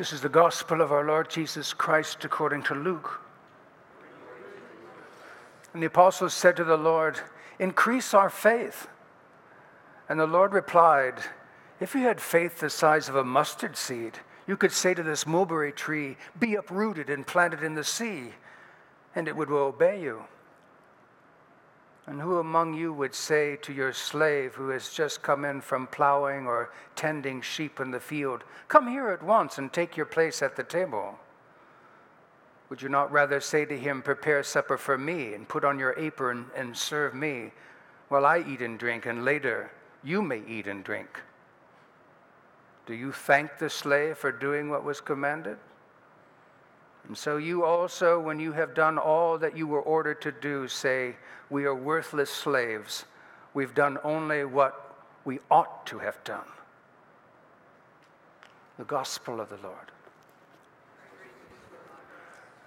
This is the gospel of our Lord Jesus Christ according to Luke. And the apostles said to the Lord, Increase our faith. And the Lord replied, If you had faith the size of a mustard seed, you could say to this mulberry tree, Be uprooted and planted in the sea, and it would obey you. And who among you would say to your slave who has just come in from plowing or tending sheep in the field, Come here at once and take your place at the table? Would you not rather say to him, Prepare supper for me and put on your apron and serve me while I eat and drink, and later you may eat and drink? Do you thank the slave for doing what was commanded? And so you also, when you have done all that you were ordered to do, say, We are worthless slaves. We've done only what we ought to have done. The gospel of the Lord.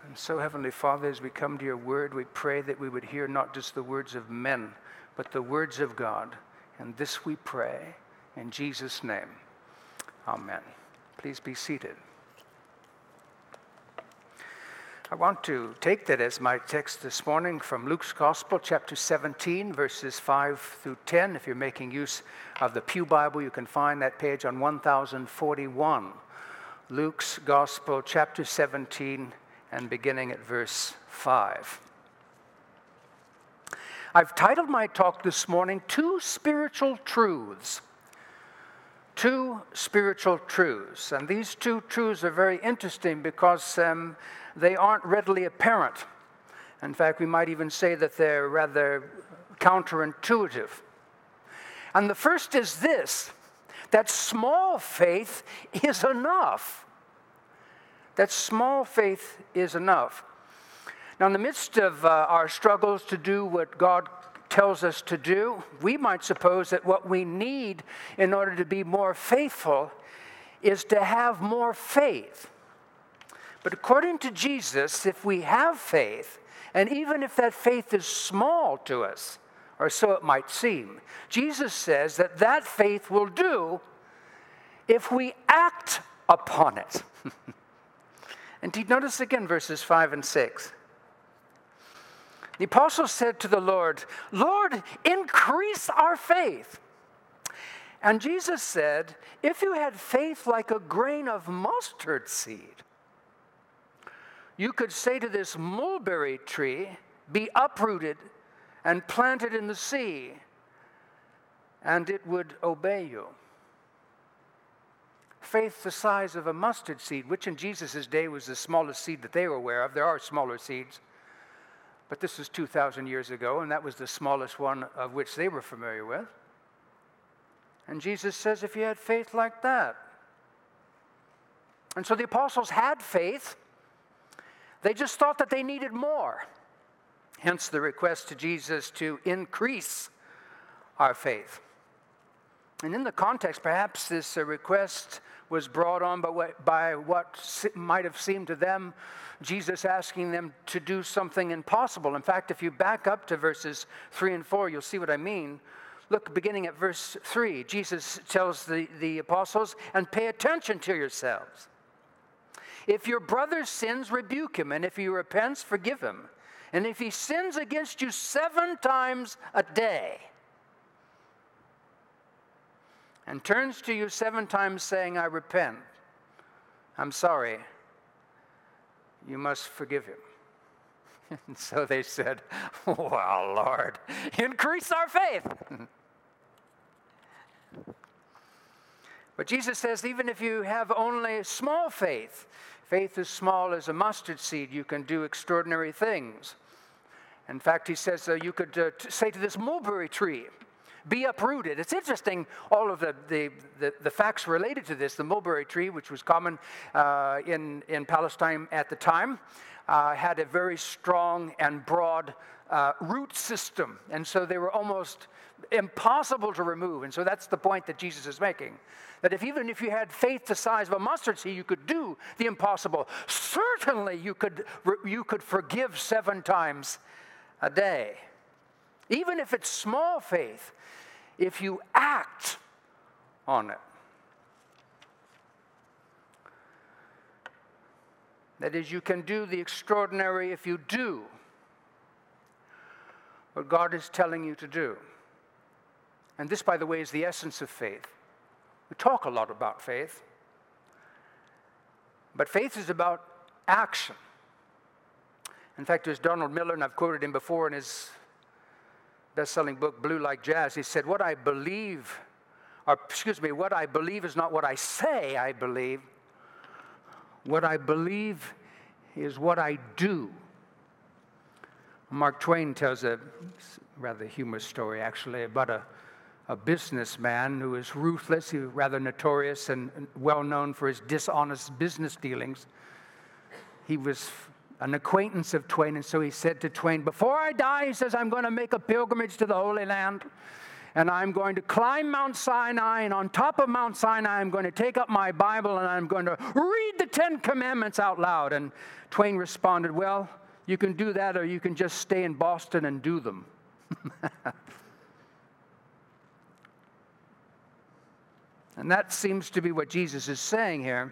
And so, Heavenly Father, as we come to your word, we pray that we would hear not just the words of men, but the words of God. And this we pray in Jesus' name. Amen. Please be seated. I want to take that as my text this morning from Luke's Gospel, chapter 17, verses 5 through 10. If you're making use of the Pew Bible, you can find that page on 1041. Luke's Gospel, chapter 17, and beginning at verse 5. I've titled my talk this morning, Two Spiritual Truths. Two spiritual truths. And these two truths are very interesting because um, they aren't readily apparent. In fact, we might even say that they're rather counterintuitive. And the first is this that small faith is enough that small faith is enough. Now, in the midst of uh, our struggles to do what God tells us to do, we might suppose that what we need in order to be more faithful is to have more faith. But according to Jesus, if we have faith, and even if that faith is small to us, or so it might seem, Jesus says that that faith will do if we act upon it. Indeed, notice again verses 5 and 6. The apostle said to the Lord, Lord, increase our faith. And Jesus said, If you had faith like a grain of mustard seed, you could say to this mulberry tree, Be uprooted and planted in the sea, and it would obey you faith the size of a mustard seed, which in Jesus' day was the smallest seed that they were aware of. There are smaller seeds, but this was 2,000 years ago, and that was the smallest one of which they were familiar with. And Jesus says, if you had faith like that. And so the apostles had faith, they just thought that they needed more. Hence the request to Jesus to increase our faith. And in the context, perhaps this uh, request was brought on by what, by what might have seemed to them Jesus asking them to do something impossible. In fact, if you back up to verses 3 and 4, you'll see what I mean. Look, beginning at verse 3, Jesus tells the, the apostles, and pay attention to yourselves. If your brother sins, rebuke him, and if he repents, forgive him. And if he sins against you seven times a day, and turns to you seven times saying, I repent, I'm sorry, you must forgive him. And so they said, Well, Lord, increase our faith. but Jesus says, even if you have only small faith, faith as small as a mustard seed, you can do extraordinary things. In fact, he says uh, you could uh, t- say to this mulberry tree, be uprooted. It's interesting, all of the, the, the, the facts related to this. The mulberry tree, which was common uh, in, in Palestine at the time, uh, had a very strong and broad uh, root system. And so they were almost impossible to remove. And so that's the point that Jesus is making. That if even if you had faith the size of a mustard seed, you could do the impossible. Certainly you could, you could forgive seven times a day. Even if it's small faith, if you act on it. That is, you can do the extraordinary if you do what God is telling you to do. And this, by the way, is the essence of faith. We talk a lot about faith, but faith is about action. In fact, there's Donald Miller, and I've quoted him before in his best selling book, Blue Like Jazz. He said, What I believe, or excuse me, what I believe is not what I say I believe. What I believe is what I do. Mark Twain tells a rather humorous story, actually, about a, a businessman who is ruthless, he was rather notorious and well known for his dishonest business dealings. He was an acquaintance of Twain, and so he said to Twain, Before I die, he says, I'm going to make a pilgrimage to the Holy Land. And I'm going to climb Mount Sinai, and on top of Mount Sinai, I'm going to take up my Bible and I'm going to read the Ten Commandments out loud. And Twain responded, Well, you can do that, or you can just stay in Boston and do them. and that seems to be what Jesus is saying here.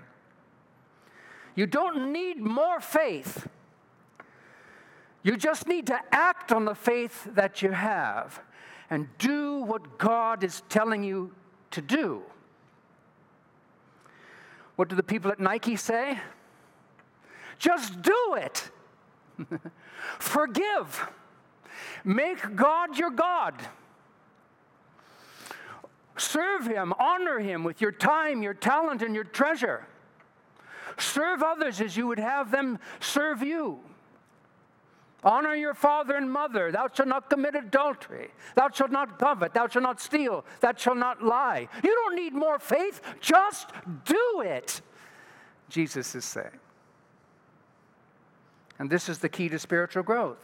You don't need more faith. You just need to act on the faith that you have and do what God is telling you to do. What do the people at Nike say? Just do it. Forgive. Make God your God. Serve Him, honor Him with your time, your talent, and your treasure. Serve others as you would have them serve you. Honor your father and mother. Thou shalt not commit adultery. Thou shalt not covet. Thou shalt not steal. Thou shalt not lie. You don't need more faith. Just do it. Jesus is saying. And this is the key to spiritual growth.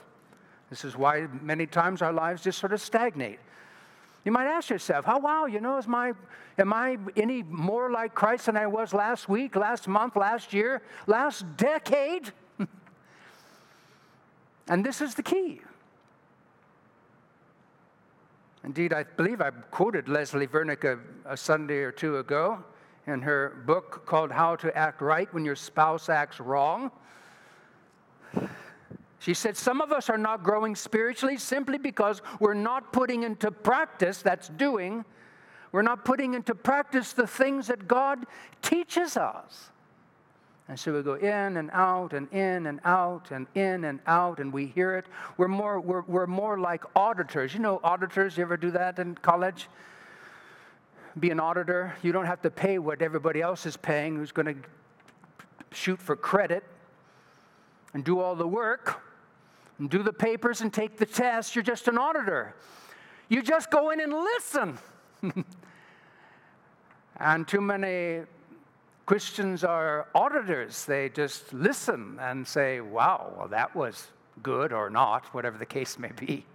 This is why many times our lives just sort of stagnate. You might ask yourself, how wow, you know, is my am I any more like Christ than I was last week, last month, last year, last decade? and this is the key. Indeed, I believe I quoted Leslie Vernick a, a Sunday or two ago in her book called How to Act Right When Your Spouse Acts Wrong. She said, Some of us are not growing spiritually simply because we're not putting into practice, that's doing, we're not putting into practice the things that God teaches us. And so we go in and out and in and out and in and out, and we hear it. We're more, we're, we're more like auditors. You know, auditors, you ever do that in college? Be an auditor. You don't have to pay what everybody else is paying who's going to shoot for credit and do all the work and do the papers and take the test. You're just an auditor. You just go in and listen. and too many Christians are auditors. They just listen and say, wow, well, that was good or not, whatever the case may be.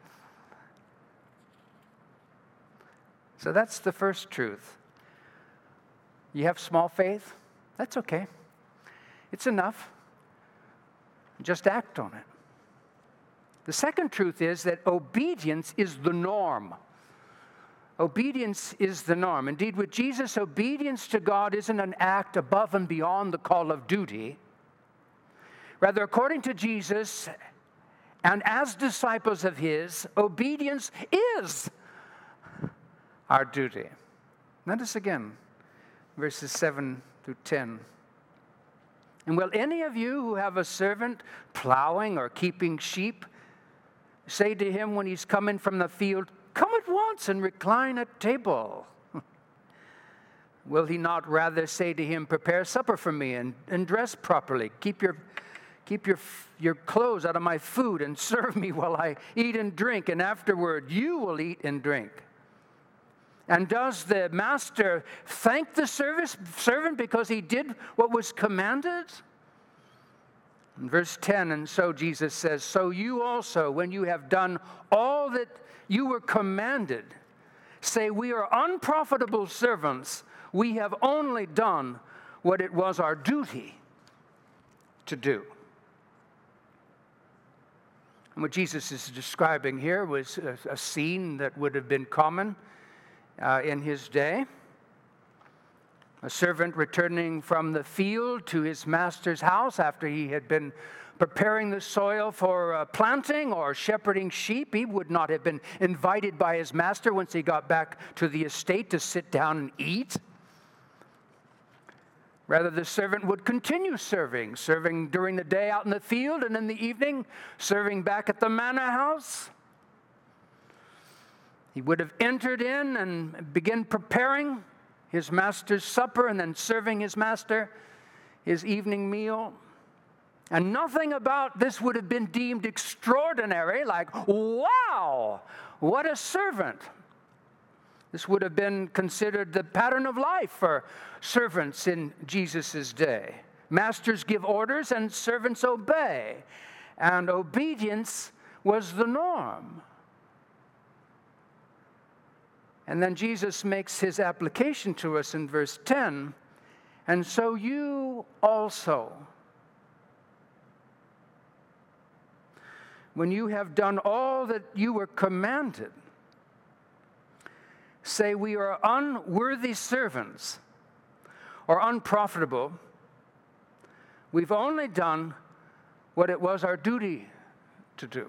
So that's the first truth. You have small faith? That's okay. It's enough. Just act on it. The second truth is that obedience is the norm. Obedience is the norm. Indeed, with Jesus, obedience to God isn't an act above and beyond the call of duty. Rather, according to Jesus, and as disciples of His, obedience is our duty. Notice again verses 7 through 10. And will any of you who have a servant plowing or keeping sheep say to him when he's coming from the field, Come at once and recline at table? will he not rather say to him, Prepare supper for me and, and dress properly? Keep your keep your, your clothes out of my food and serve me while I eat and drink, and afterward you will eat and drink. And does the master thank the service, servant because he did what was commanded? In verse 10, and so Jesus says, So you also, when you have done all that you were commanded, say, We are unprofitable servants. We have only done what it was our duty to do. And what Jesus is describing here was a, a scene that would have been common uh, in his day. A servant returning from the field to his master's house after he had been preparing the soil for uh, planting or shepherding sheep. He would not have been invited by his master once he got back to the estate to sit down and eat. Rather, the servant would continue serving, serving during the day out in the field and in the evening, serving back at the manor house. He would have entered in and begin preparing his master's supper and then serving his master his evening meal. And nothing about this would have been deemed extraordinary, like, wow, what a servant. This would have been considered the pattern of life for servants in Jesus' day. Masters give orders and servants obey, and obedience was the norm. And then Jesus makes his application to us in verse 10 and so you also, when you have done all that you were commanded, say, We are unworthy servants or unprofitable. We've only done what it was our duty to do.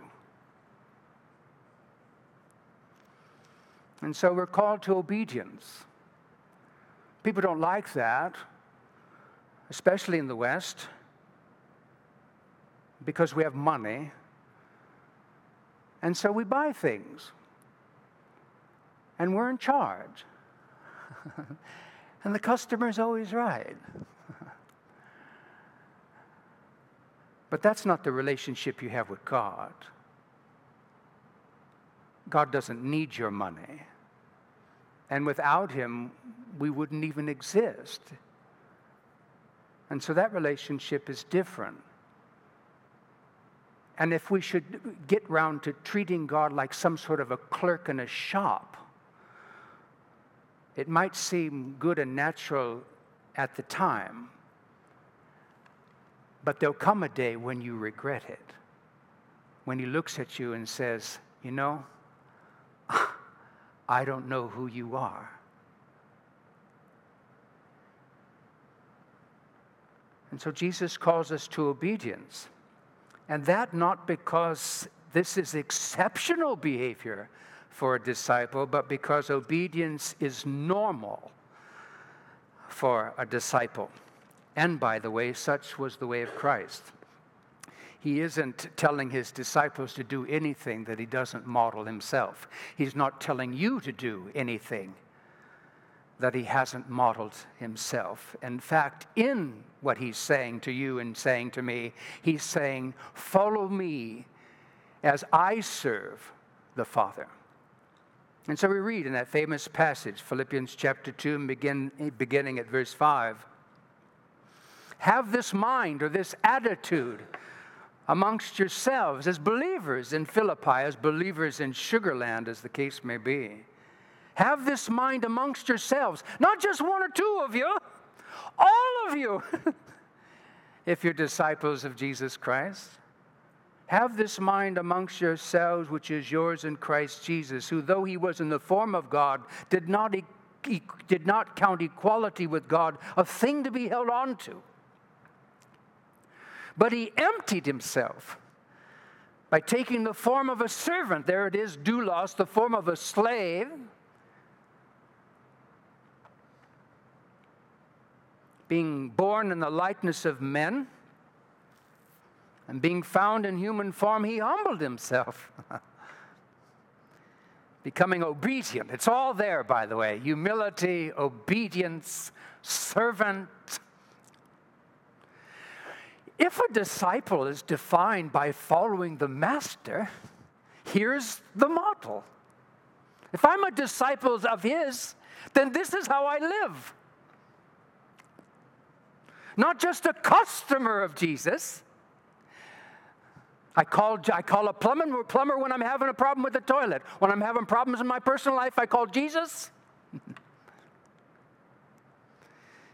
And so we're called to obedience. People don't like that, especially in the West, because we have money. And so we buy things. And we're in charge. and the customer's always right. but that's not the relationship you have with God. God doesn't need your money. And without him, we wouldn't even exist. And so that relationship is different. And if we should get round to treating God like some sort of a clerk in a shop, it might seem good and natural at the time, but there'll come a day when you regret it. When he looks at you and says, You know, I don't know who you are. And so Jesus calls us to obedience. And that not because this is exceptional behavior for a disciple, but because obedience is normal for a disciple. And by the way, such was the way of Christ. He isn't telling his disciples to do anything that he doesn't model himself. He's not telling you to do anything that he hasn't modeled himself. In fact, in what he's saying to you and saying to me, he's saying, Follow me as I serve the Father. And so we read in that famous passage, Philippians chapter 2, begin, beginning at verse 5. Have this mind or this attitude amongst yourselves as believers in Philippi, as believers in Sugarland, as the case may be. Have this mind amongst yourselves, not just one or two of you, all of you, if you're disciples of Jesus Christ. Have this mind amongst yourselves, which is yours in Christ Jesus, who, though he was in the form of God, did not, e- did not count equality with God a thing to be held on to but he emptied himself by taking the form of a servant. There it is, doulos, the form of a slave. Being born in the likeness of men and being found in human form, he humbled himself. Becoming obedient. It's all there, by the way humility, obedience, servant if a disciple is defined by following the master, here's the model. If I'm a disciple of his, then this is how I live. Not just a customer of Jesus. I call, I call a plumber, plumber when I'm having a problem with the toilet. When I'm having problems in my personal life, I call Jesus.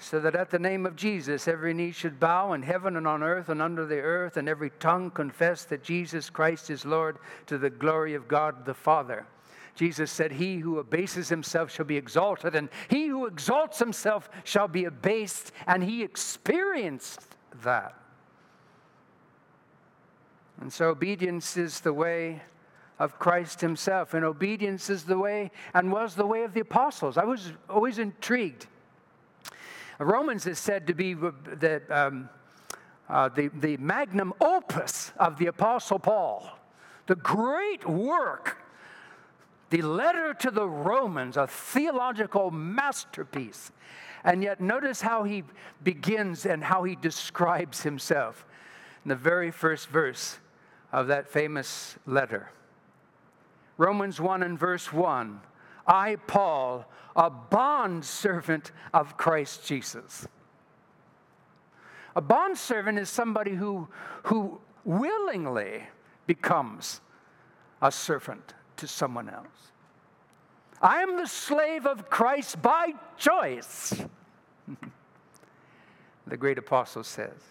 so that at the name of Jesus every knee should bow in heaven and on earth and under the earth, and every tongue confess that Jesus Christ is Lord to the glory of God the Father. Jesus said, He who abases himself shall be exalted, and he who exalts himself shall be abased, and he experienced that. And so obedience is the way of Christ himself, and obedience is the way and was the way of the apostles. I was always intrigued. Romans is said to be the, um, uh, the, the magnum opus of the Apostle Paul, the great work, the letter to the Romans, a theological masterpiece. And yet, notice how he begins and how he describes himself in the very first verse of that famous letter. Romans 1 and verse 1 I, Paul, a bondservant of Christ Jesus. A bondservant is somebody who, who willingly becomes a servant to someone else. I am the slave of Christ by choice, the great apostle says.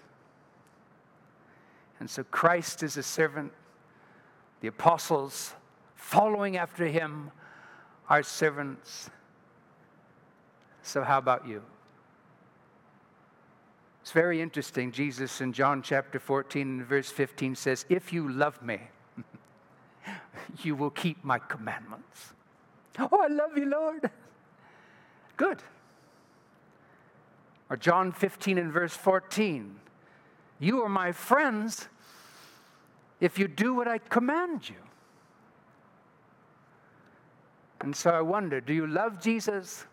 And so Christ is a servant. The apostles following after him are servants. So, how about you? It's very interesting. Jesus in John chapter 14 and verse 15 says, If you love me, you will keep my commandments. Oh, I love you, Lord. Good. Or John 15 and verse 14 you are my friends if you do what I command you. And so I wonder do you love Jesus?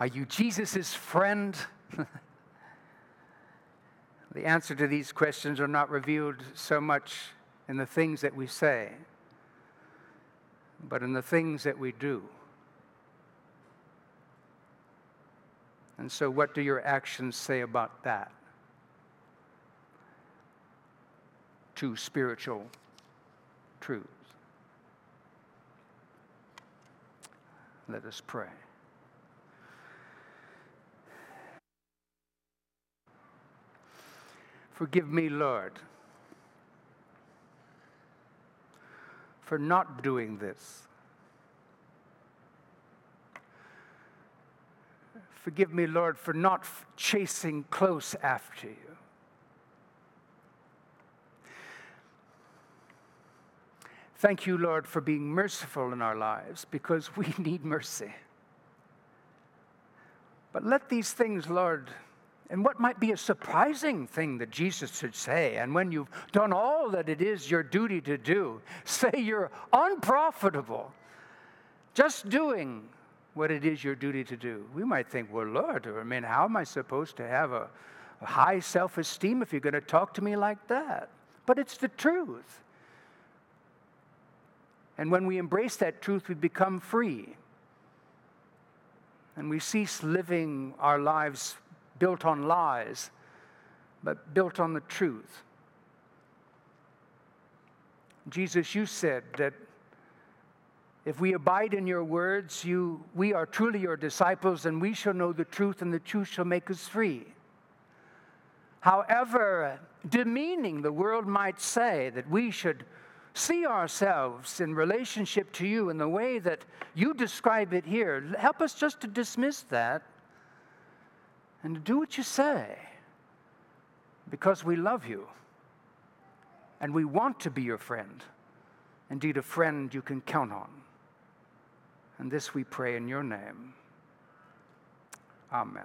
Are you Jesus' friend? the answer two these questions are not revealed so much in the things that we say, but in the things that we do. And so, what do your actions say about that? to spiritual truths. Let us pray. Forgive me, Lord, for not doing this. Forgive me, Lord, for not chasing close after you. Thank you, Lord, for being merciful in our lives because we need mercy. But let these things, Lord, and what might be a surprising thing that Jesus should say, and when you've done all that it is your duty to do, say you're unprofitable, just doing what it is your duty to do. We might think, well, Lord, I mean, how am I supposed to have a, a high self esteem if you're going to talk to me like that? But it's the truth. And when we embrace that truth, we become free. And we cease living our lives built on lies, but built on the truth. Jesus, you said that if we abide in your words, you, we are truly your disciples, and we shall know the truth, and the truth shall make us free. However demeaning the world might say that we should see ourselves in relationship to you in the way that you describe it here. Help us just to dismiss that and to do what you say because we love you and we want to be your friend. Indeed, a friend you can count on. And this we pray in your name. Amen.